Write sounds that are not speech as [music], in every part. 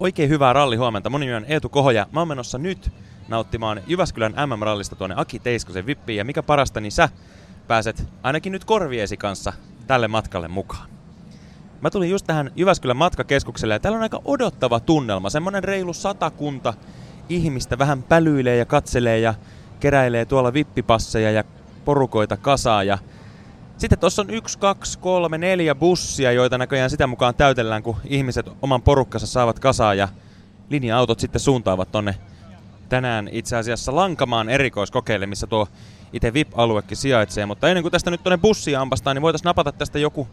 Oikein hyvää ralli huomenta. Mun nimi on Eetu Kohoja. Mä oon menossa nyt nauttimaan Jyväskylän MM-rallista tuonne Aki Teiskosen vippiin. Ja mikä parasta, niin sä pääset ainakin nyt korviesi kanssa tälle matkalle mukaan. Mä tulin just tähän Jyväskylän matkakeskukselle ja täällä on aika odottava tunnelma. Semmonen reilu satakunta ihmistä vähän pälyilee ja katselee ja keräilee tuolla vippipasseja ja porukoita kasaa. Ja sitten tuossa on yksi, kaksi, kolme, neljä bussia, joita näköjään sitä mukaan täytellään, kun ihmiset oman porukkansa saavat kasaa ja linja-autot sitten suuntaavat tonne tänään itse asiassa Lankamaan erikoiskokeille, missä tuo itse VIP-aluekin sijaitsee. Mutta ennen kuin tästä nyt tuonne bussia ampastaan, niin voitaisiin napata tästä joku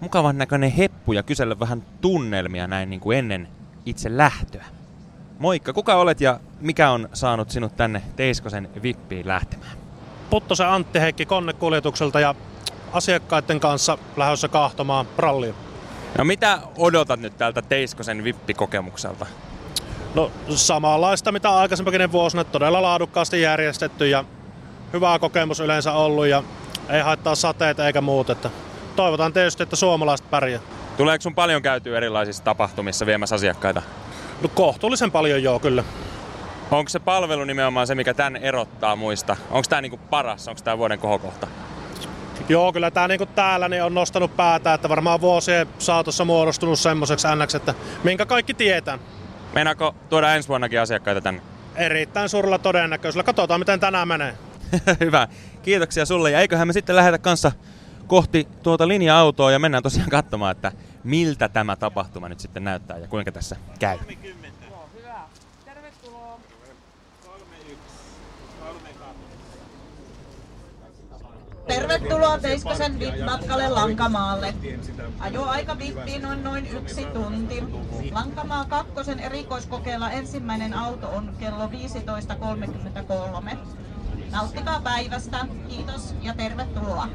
mukavan näköinen heppu ja kysellä vähän tunnelmia näin niin kuin ennen itse lähtöä. Moikka, kuka olet ja mikä on saanut sinut tänne Teiskosen vippiin lähtemään? Puttosen Antti Heikki konnekuljetukselta ja asiakkaiden kanssa lähdössä kahtomaan rallia. No mitä odotat nyt tältä Teiskosen vippikokemukselta? No samanlaista mitä aikaisempina vuosina, todella laadukkaasti järjestetty ja hyvä kokemus yleensä ollut ja ei haittaa sateet eikä muut. Että toivotaan tietysti, että suomalaiset pärjää. Tuleeko sun paljon käytyä erilaisissa tapahtumissa viemässä asiakkaita? No kohtuullisen paljon joo kyllä. Onko se palvelu nimenomaan se, mikä tän erottaa muista? Onko tämä niinku paras? Onko tämä vuoden kohokohta? Joo, kyllä tämä niinku täällä niin on nostanut päätä, että varmaan vuosien saatossa muodostunut semmoiseksi NX, että minkä kaikki tietää. Meinaako tuoda ensi vuonnakin asiakkaita tänne? Erittäin suurella todennäköisellä. Katsotaan, miten tänään menee. [laughs] Hyvä. Kiitoksia sulle. Ja eiköhän me sitten lähetä kanssa kohti tuota linja-autoa ja mennään tosiaan katsomaan, että miltä tämä tapahtuma nyt sitten näyttää ja kuinka tässä käy. Tervetuloa Teiskosen VIP-matkalle Lankamaalle. Ajoaika VIPiin on noin yksi tunti. Lankamaa kakkosen erikoiskokeella ensimmäinen auto on kello 15.33. Nauttikaa päivästä. Kiitos ja tervetuloa.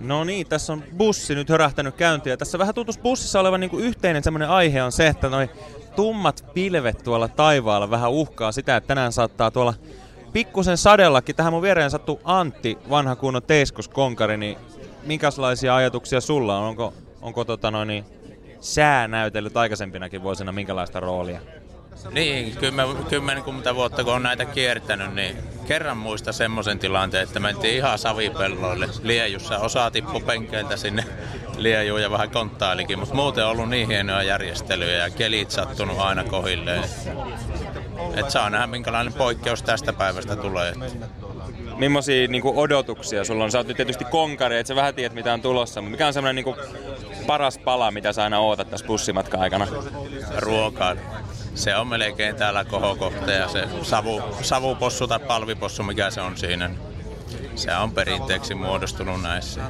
No niin, tässä on bussi nyt hörähtänyt käyntiä. Tässä vähän tuntuisi bussissa olevan niin kuin yhteinen semmoinen aihe on se, että noi tummat pilvet tuolla taivaalla vähän uhkaa sitä, että tänään saattaa tuolla pikkusen sadellakin. Tähän mun viereen sattuu Antti, vanha kunnon Teiskoskonkari, niin minkälaisia ajatuksia sulla on? Onko, onko tota noin, niin, sää näytellyt aikaisempinakin vuosina minkälaista roolia? Niin, kymmen, kymmenkunta vuotta kun on näitä kiertänyt, niin kerran muista semmoisen tilanteen, että mentiin ihan savipelloille Liejussa. Osa tippu penkeiltä sinne Liejuun ja vähän konttailikin, mutta muuten on ollut niin hienoja järjestelyjä ja kelit sattunut aina kohilleen. Et saa nähdä, minkälainen poikkeus tästä päivästä tulee. Millaisia niin odotuksia sulla on? Sä oot nyt tietysti konkari, että sä vähän tiedät mitä on tulossa, mutta mikä on semmoinen niin paras pala, mitä sä aina ootat tässä bussimatkan aikana? Ruokaa. Se on melkein täällä kohokohta ja se savu, savupossu tai palvipossu, mikä se on siinä. Se on perinteeksi muodostunut näissä.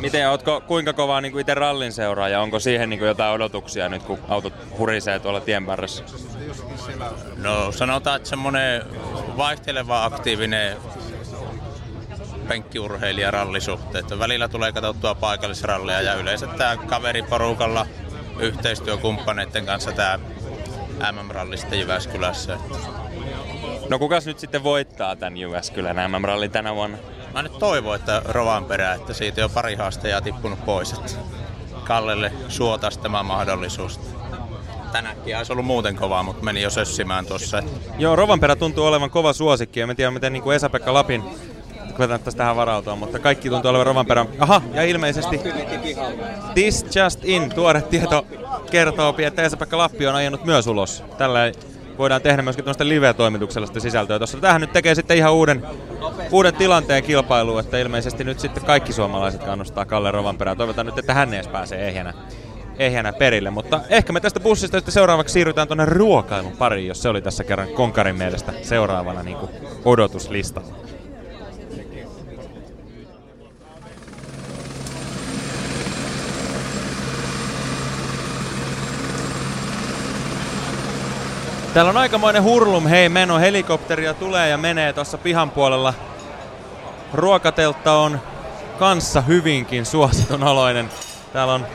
Miten, ootko kuinka kovaa niin itse rallin seuraaja? Onko siihen niin jotain odotuksia nyt, kun autot hurisee tuolla tien varressa? No sanotaan, että semmoinen vaihteleva aktiivinen penkkiurheilija rallisuhteet. Välillä tulee katsottua paikallisrallia ja yleensä tämä kaveriporukalla yhteistyökumppaneiden kanssa tämä MM-ralli sitten Jyväskylässä. No kukas nyt sitten voittaa tämän Jyväskylän MM-rallin tänä vuonna? Mä nyt toivon, että Rovan perä, että siitä jo pari haastajaa tippunut pois. Että Kallelle suotaisi tämä mahdollisuus. Tänäkin olisi ollut muuten kovaa, mutta meni jo sössimään tuossa. Joo, Rovanperä tuntuu olevan kova suosikki. En tiedä, miten niin Esa-Pekka Lapin kannattaa tähän varautua, mutta kaikki tuntuu olevan Rovanperän. Aha, ja ilmeisesti This Just In, tuore tieto kertoo, että Esa-Pekka Lappi on ajanut myös ulos. Tällä voidaan tehdä myöskin tuosta live-toimituksella sisältöä tuossa. Tähän nyt tekee sitten ihan uuden, uuden tilanteen kilpailu, että ilmeisesti nyt sitten kaikki suomalaiset kannustaa Kalle Rovanperää. Toivotaan nyt, että hän edes pääsee ehjänä, ehjänä perille. Mutta ehkä me tästä bussista sitten seuraavaksi siirrytään tuonne ruokailun pariin, jos se oli tässä kerran Konkarin mielestä seuraavana niin odotuslistalla. Täällä on aikamoinen hurlum, hei meno, helikopteria tulee ja menee tuossa pihan puolella. Ruokateltta on kanssa hyvinkin suositun oloinen. Täällä on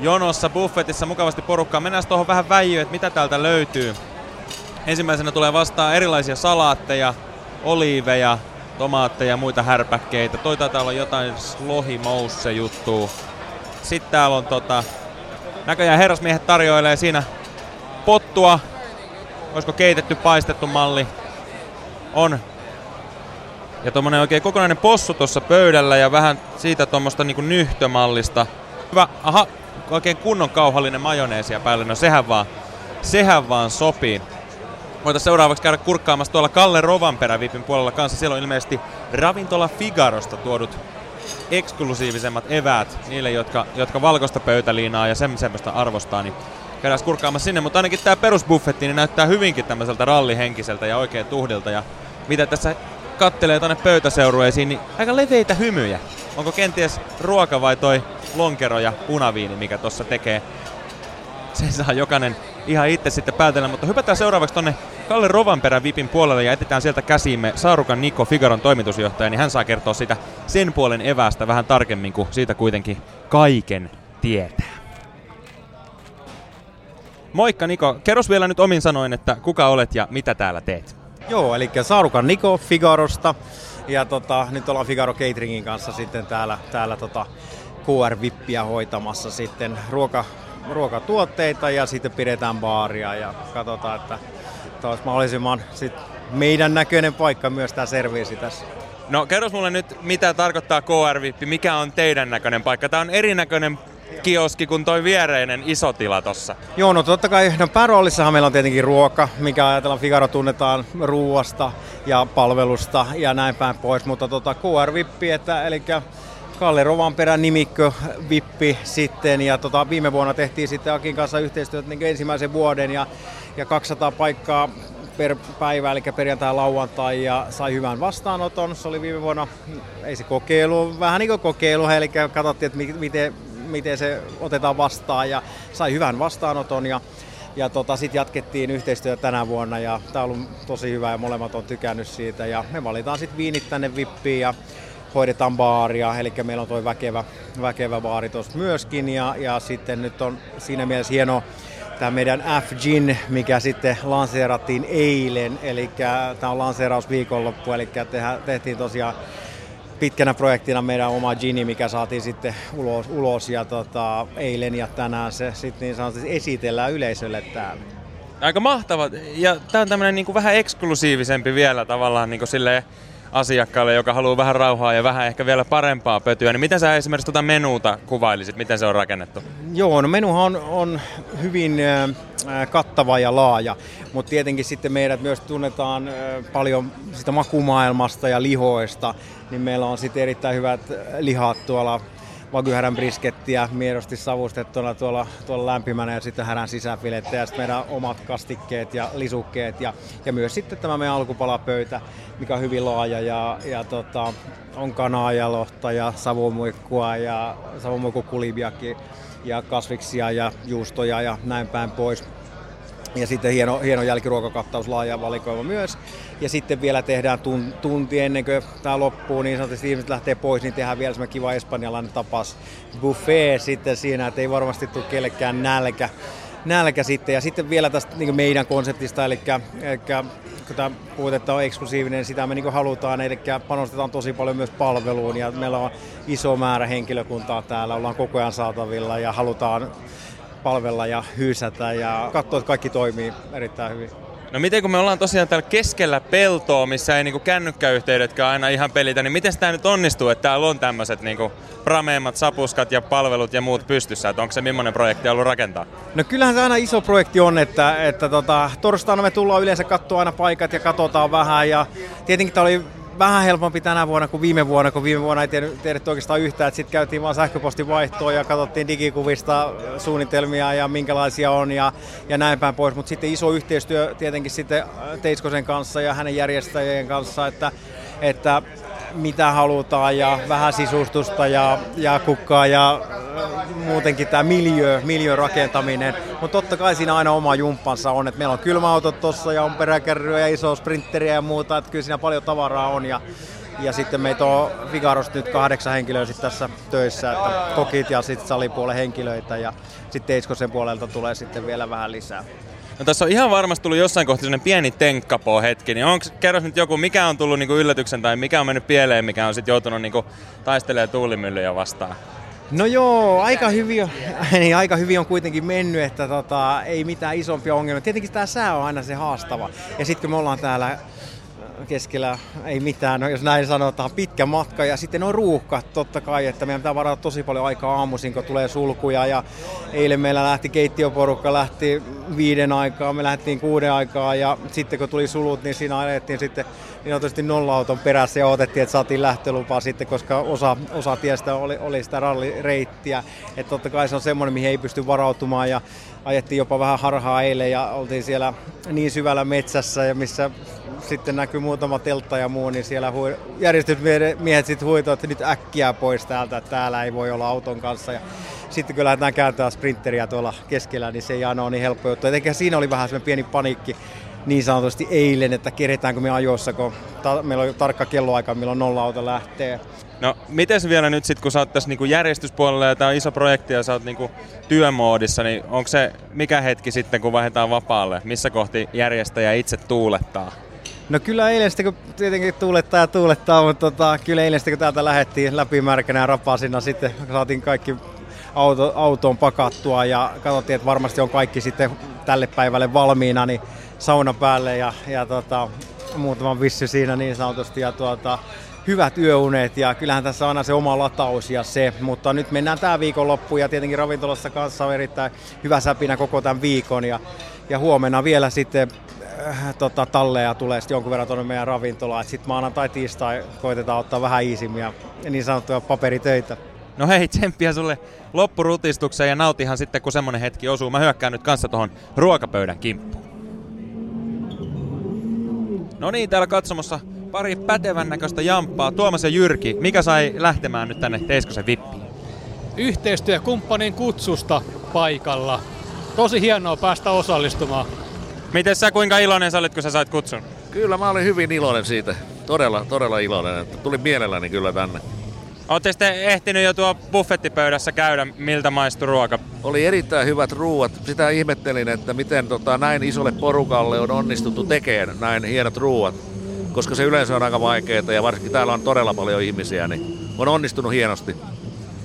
jonossa buffetissa mukavasti porukkaa. Mennään tuohon vähän väijyyn, että mitä täältä löytyy. Ensimmäisenä tulee vastaan erilaisia salaatteja, oliiveja, tomaatteja ja muita härpäkkeitä. Toi taitaa olla jotain lohimousse juttuu. Sitten täällä on tota, Näköjään herrasmiehet tarjoilee siinä pottua. Olisiko keitetty, paistettu malli? On. Ja tuommoinen oikein kokonainen possu tuossa pöydällä ja vähän siitä tuommoista niinku nyhtömallista. Hyvä, aha, oikein kunnon kauhallinen majoneesia päälle, no sehän vaan, sehän vaan sopii. Voitaisiin seuraavaksi käydä kurkkaamassa tuolla Kalle Rovanperä Vipin puolella kanssa. Siellä on ilmeisesti Ravintola Figarosta tuodut eksklusiivisemmat eväät niille, jotka, jotka valkoista pöytäliinaa ja semmoista arvostaa, niin käydään kurkkaamassa sinne, mutta ainakin tämä perusbuffetti niin näyttää hyvinkin tämmöiseltä rallihenkiseltä ja oikein tuhdilta. Ja mitä tässä kattelee tuonne pöytäseurueisiin, niin aika leveitä hymyjä. Onko kenties ruoka vai toi lonkero ja punaviini, mikä tuossa tekee? Se saa jokainen ihan itse sitten päätellä, mutta hypätään seuraavaksi tonne Kalle Rovanperän VIPin puolelle ja etetään sieltä käsiimme Saarukan Niko Figaron toimitusjohtaja, niin hän saa kertoa sitä sen puolen evästä vähän tarkemmin, kuin siitä kuitenkin kaiken tietää. Moikka Niko, kerros vielä nyt omin sanoin, että kuka olet ja mitä täällä teet? Joo, eli Saarukan Niko Figarosta ja tota, nyt ollaan Figaro Cateringin kanssa sitten täällä, täällä tota QR-vippiä hoitamassa sitten ruoka, ruokatuotteita ja sitten pidetään baaria ja katsotaan, että olisi mahdollisimman sit meidän näköinen paikka myös tämä serviisi tässä. No kerros mulle nyt, mitä tarkoittaa QR-vippi, mikä on teidän näköinen paikka? Tämä on erinäköinen kioski kuin toi viereinen iso tila tossa. Joo, no totta kai, no pääroolissahan meillä on tietenkin ruoka, mikä ajatellaan Figaro tunnetaan ruuasta ja palvelusta ja näin päin pois, mutta tota QR-vippi, että eli Kalle Rovanperän nimikkö Vippi sitten ja tota, viime vuonna tehtiin sitten Akin kanssa yhteistyötä niin ensimmäisen vuoden ja, ja 200 paikkaa per päivä, eli perjantai lauantai, ja sai hyvän vastaanoton. Se oli viime vuonna, ei se kokeilu, vähän niin kuin kokeilu, eli katsottiin, että miten, miten se otetaan vastaan, ja sai hyvän vastaanoton, ja, ja tota, sitten jatkettiin yhteistyötä tänä vuonna, ja tämä on ollut tosi hyvä, ja molemmat on tykännyt siitä, ja me valitaan sitten viinit tänne vippiin, ja hoidetaan baaria, eli meillä on tuo väkevä, väkevä baari tuossa myöskin, ja, ja sitten nyt on siinä mielessä hieno tämä meidän F-Gin, mikä sitten lanseerattiin eilen, eli tämä on lanseeraus viikonloppu, eli tehtiin tosiaan pitkänä projektina meidän oma gini, mikä saatiin sitten ulos, ulos ja tota, eilen ja tänään se sitten niin sanotusti esitellään yleisölle täällä. Aika mahtava. Ja tämä on tämmöinen niin vähän eksklusiivisempi vielä tavallaan niin silleen, asiakkaalle, joka haluaa vähän rauhaa ja vähän ehkä vielä parempaa pötyä, niin miten sä esimerkiksi tuota menuuta kuvailisit, miten se on rakennettu? Joo, no menuhan on, on hyvin kattava ja laaja, mutta tietenkin sitten meidät myös tunnetaan paljon sitä makumaailmasta ja lihoista, niin meillä on sitten erittäin hyvät lihat tuolla Wagyu briskettiä miedosti savustettuna tuolla, tuolla lämpimänä ja sitten härän sisäfilettä ja sitten meidän omat kastikkeet ja lisukkeet ja, ja myös sitten tämä meidän alkupalapöytä, mikä on hyvin laaja ja, ja tota, on kanaa ja lohta ja savumuikkua ja savumuikkukulibiakin ja kasviksia ja juustoja ja näin päin pois. Ja sitten hieno, hieno jälkiruokakattaus, laaja valikoima myös. Ja sitten vielä tehdään tunti ennen kuin tämä loppuu, niin sanotusti ihmiset lähtee pois, niin tehdään vielä semmoinen kiva espanjalainen tapas buffet sitten siinä, että ei varmasti tule kellekään nälkä. Nälkä sitten. Ja sitten vielä tästä niin meidän konseptista, eli, eli kun tämä puutetta on eksklusiivinen, niin sitä me niin halutaan, eli panostetaan tosi paljon myös palveluun ja meillä on iso määrä henkilökuntaa täällä, ollaan koko ajan saatavilla ja halutaan palvella ja hyysätä ja katsoa, että kaikki toimii erittäin hyvin. No miten kun me ollaan tosiaan täällä keskellä peltoa, missä ei niinku kännykkäyhteydetkään aina ihan pelitä, niin miten tämä nyt onnistuu, että täällä on tämmöiset niinku prameimmat sapuskat ja palvelut ja muut pystyssä? Että onko se millainen projekti ollut rakentaa? No kyllähän se aina iso projekti on, että, että tota, torstaina me tullaan yleensä katsoa aina paikat ja katsotaan vähän ja tietenkin tämä oli vähän helpompi tänä vuonna kuin viime vuonna, kun viime vuonna ei tiedetty oikeastaan yhtään, että sitten käytiin vaan sähköpostin vaihtoa ja katsottiin digikuvista suunnitelmia ja minkälaisia on ja, ja näin päin pois, mutta sitten iso yhteistyö tietenkin sitten Teiskosen kanssa ja hänen järjestäjien kanssa, että, että mitä halutaan ja vähän sisustusta ja, ja kukkaa ja äh, muutenkin tämä miljö, miljön rakentaminen. Mutta totta kai siinä aina oma jumppansa on, että meillä on kylmäautot tuossa ja on peräkärryä ja iso sprinteriä ja muuta, että kyllä siinä paljon tavaraa on ja ja sitten meitä on Figarosta nyt kahdeksan henkilöä sit tässä töissä, että kokit ja sitten salipuolen henkilöitä ja sitten Teiskosen puolelta tulee sitten vielä vähän lisää. No tässä on ihan varmasti tullut jossain kohtaa sellainen pieni tenkkapo hetki, niin onko, kerros nyt joku, mikä on tullut niinku yllätyksen tai mikä on mennyt pieleen, mikä on sitten joutunut niinku taistelemaan tuulimyllyjä vastaan? No joo, aika hyvin, on, [laughs] niin aika hyvin on kuitenkin mennyt, että tota, ei mitään isompia ongelmia. Tietenkin tämä sää on aina se haastava. Ja sitten kun me ollaan täällä keskellä ei mitään, no jos näin sanotaan, pitkä matka ja sitten on ruuhkat totta kai, että meidän pitää varata tosi paljon aikaa aamuisin, kun tulee sulkuja ja eilen meillä lähti keittiöporukka, lähti viiden aikaa, me lähdettiin kuuden aikaa ja sitten kun tuli sulut, niin siinä ajettiin sitten niin otettiin nolla-auton perässä ja otettiin, että saatiin lähtölupaa sitten, koska osa, osa tiestä oli, oli sitä rallireittiä. Että totta kai se on semmoinen, mihin ei pysty varautumaan ja ajettiin jopa vähän harhaa eilen ja oltiin siellä niin syvällä metsässä ja missä sitten näkyy muutama teltta ja muu, niin siellä hui, järjestysmiehet sitten huitoivat, että nyt äkkiä pois täältä, että täällä ei voi olla auton kanssa. Ja sitten kun lähdetään kääntämään sprinteriä tuolla keskellä, niin se ei aina ole niin helppo juttu. Etenkin siinä oli vähän semmoinen pieni panikki niin sanotusti eilen, että keretäänkö me ajoissa, kun ta- meillä on tarkka kelloaika, milloin nolla auto lähtee. No, miten vielä nyt sitten, kun sä oot tässä niinku järjestyspuolella ja tämä on iso projekti ja sä oot niinku työmoodissa, niin onko se mikä hetki sitten, kun vaihdetaan vapaalle? Missä kohti järjestäjä itse tuulettaa? No kyllä eilen sitten, kun tietenkin tuulettaa ja tuulettaa, mutta tota, kyllä eilen sitten, kun täältä lähdettiin läpimärkänä ja rapasina, sitten saatiin kaikki auto, autoon pakattua ja katsottiin, että varmasti on kaikki sitten tälle päivälle valmiina, niin sauna päälle ja, ja tota, muutama vissy siinä niin sanotusti. Ja tuota, hyvät yöunet ja kyllähän tässä on aina se oma lataus ja se, mutta nyt mennään tämä viikonloppu ja tietenkin ravintolassa kanssa on erittäin hyvä säpinä koko tämän viikon ja, ja huomenna vielä sitten äh, tota, talleja tulee sitten jonkun verran tuonne meidän ravintolaan, sitten maanantai tiistai koitetaan ottaa vähän iisimmin ja niin sanottuja paperitöitä. No hei, tsemppiä sulle loppurutistukseen ja nautihan sitten, kun semmonen hetki osuu. Mä hyökkään nyt kanssa tuohon ruokapöydän kimppuun. No niin, täällä katsomassa pari pätevän näköistä jamppaa. Tuomas ja Jyrki, mikä sai lähtemään nyt tänne Teiskosen vippiin? Yhteistyökumppanin kutsusta paikalla. Tosi hienoa päästä osallistumaan. Miten sä, kuinka iloinen sä olit, kun sä sait kutsun? Kyllä mä olin hyvin iloinen siitä. Todella, todella iloinen. Että tuli mielelläni kyllä tänne. Olette sitten ehtinyt jo tuo buffettipöydässä käydä, miltä maistui ruoka? Oli erittäin hyvät ruuat. Sitä ihmettelin, että miten tota, näin isolle porukalle on onnistuttu tekemään näin hienot ruuat. Koska se yleensä on aika vaikeaa ja varsinkin täällä on todella paljon ihmisiä, niin on onnistunut hienosti.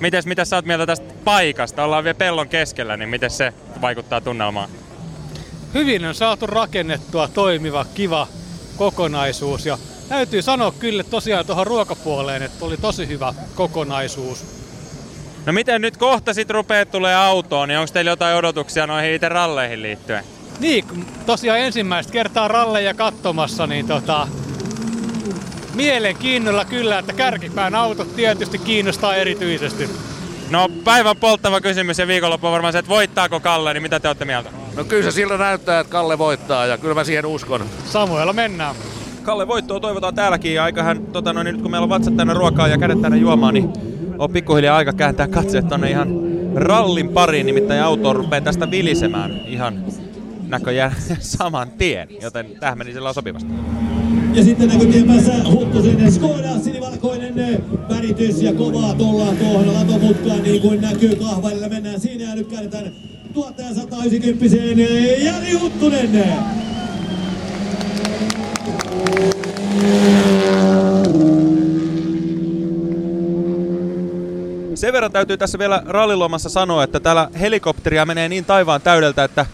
Mites, mitä sä oot mieltä tästä paikasta? Ollaan vielä pellon keskellä, niin miten se vaikuttaa tunnelmaan? Hyvin on saatu rakennettua toimiva, kiva kokonaisuus ja täytyy sanoa kyllä tosiaan tuohon ruokapuoleen, että oli tosi hyvä kokonaisuus. No miten nyt kohta sit rupeat tulee autoon, niin onko teillä jotain odotuksia noihin itse ralleihin liittyen? Niin, tosiaan ensimmäistä kertaa ralleja katsomassa, niin tota, mielenkiinnolla kyllä, että kärkipään autot tietysti kiinnostaa erityisesti. No päivän polttava kysymys ja viikonloppu on varmaan se, että voittaako Kalle, niin mitä te olette mieltä? No kyllä se siltä näyttää, että Kalle voittaa ja kyllä mä siihen uskon. Samuella mennään. Kalle voittoa toivotaan täälläkin ja aikahan, tota, no, niin nyt kun meillä on vatsat tänne ruokaa ja kädet tänne juomaan, niin on pikkuhiljaa aika kääntää katseet tonne ihan rallin pariin, nimittäin auto rupeaa tästä vilisemään ihan näköjään [laughs] saman tien, joten tähän meni sillä sopivasti. Ja sitten näkötien päässä Huttusen Skoda, sinivalkoinen väritys ja kovaa tullaan tuohon latomutkaan niin kuin näkyy kahvailla. Mennään siinä ja nyt käännetään 1190 Jari Huttunen. Sen verran täytyy tässä vielä rallilomassa sanoa, että täällä helikopteria menee niin taivaan täydeltä, että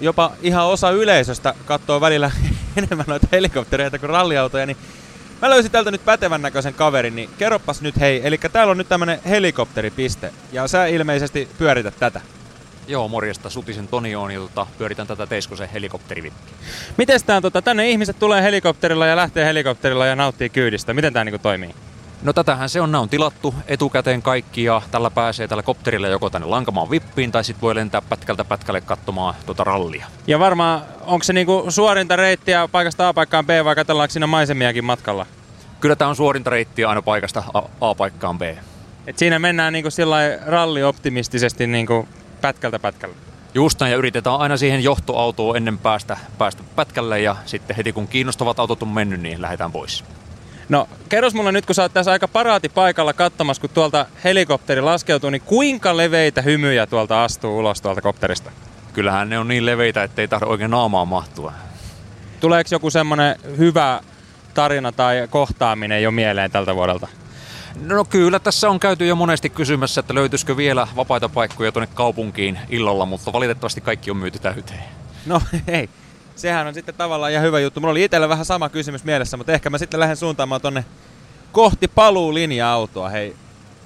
jopa ihan osa yleisöstä katsoo välillä [laughs] enemmän noita helikoptereita kuin ralliautoja, niin mä löysin täältä nyt pätevän näköisen kaverin, niin kerropas nyt hei, eli täällä on nyt tämmönen helikopteripiste, ja sä ilmeisesti pyörität tätä. Joo, morjesta. Sutisen Toni on ja tota, pyöritän tätä Teiskosen helikopterivippiä. Miten tää, tota, tänne ihmiset tulee helikopterilla ja lähtee helikopterilla ja nauttii kyydistä? Miten tää niinku toimii? No tätähän se on, nämä on tilattu etukäteen kaikki ja tällä pääsee tällä kopterilla joko tänne Lankamaan vippiin tai sitten voi lentää pätkältä pätkälle katsomaan tuota rallia. Ja varmaan, onko se niinku suorinta reittiä paikasta A paikkaan B vai katsellaanko siinä maisemiakin matkalla? Kyllä tämä on suorinta reittiä aina paikasta A, A paikkaan B. Et siinä mennään niinku sillä rallioptimistisesti niinku pätkältä pätkällä. Just näin, ja yritetään aina siihen johtoautoon ennen päästä, päästä pätkälle ja sitten heti kun kiinnostavat autot on mennyt, niin lähdetään pois. No, kerros mulle nyt, kun sä oot tässä aika paraati paikalla katsomassa, kun tuolta helikopteri laskeutuu, niin kuinka leveitä hymyjä tuolta astuu ulos tuolta kopterista? Kyllähän ne on niin leveitä, ettei tahdo oikein naamaan mahtua. Tuleeko joku semmonen hyvä tarina tai kohtaaminen jo mieleen tältä vuodelta? No kyllä, tässä on käyty jo monesti kysymässä, että löytyisikö vielä vapaita paikkoja tuonne kaupunkiin illalla, mutta valitettavasti kaikki on myyty täyteen. No [laughs] ei, sehän on sitten tavallaan ihan hyvä juttu. Mulla oli itsellä vähän sama kysymys mielessä, mutta ehkä mä sitten lähden suuntaamaan tonne kohti paluu linja-autoa. Hei,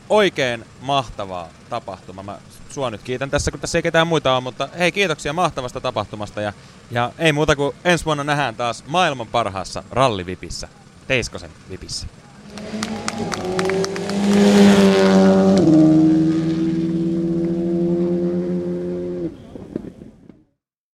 oikein mahtavaa tapahtuma. Mä sua nyt kiitän tässä, kun tässä ei ketään muita ole, mutta hei, kiitoksia mahtavasta tapahtumasta ja, ja ei muuta kuin ensi vuonna nähdään taas maailman parhaassa rallivipissä, Teiskosen vipissä.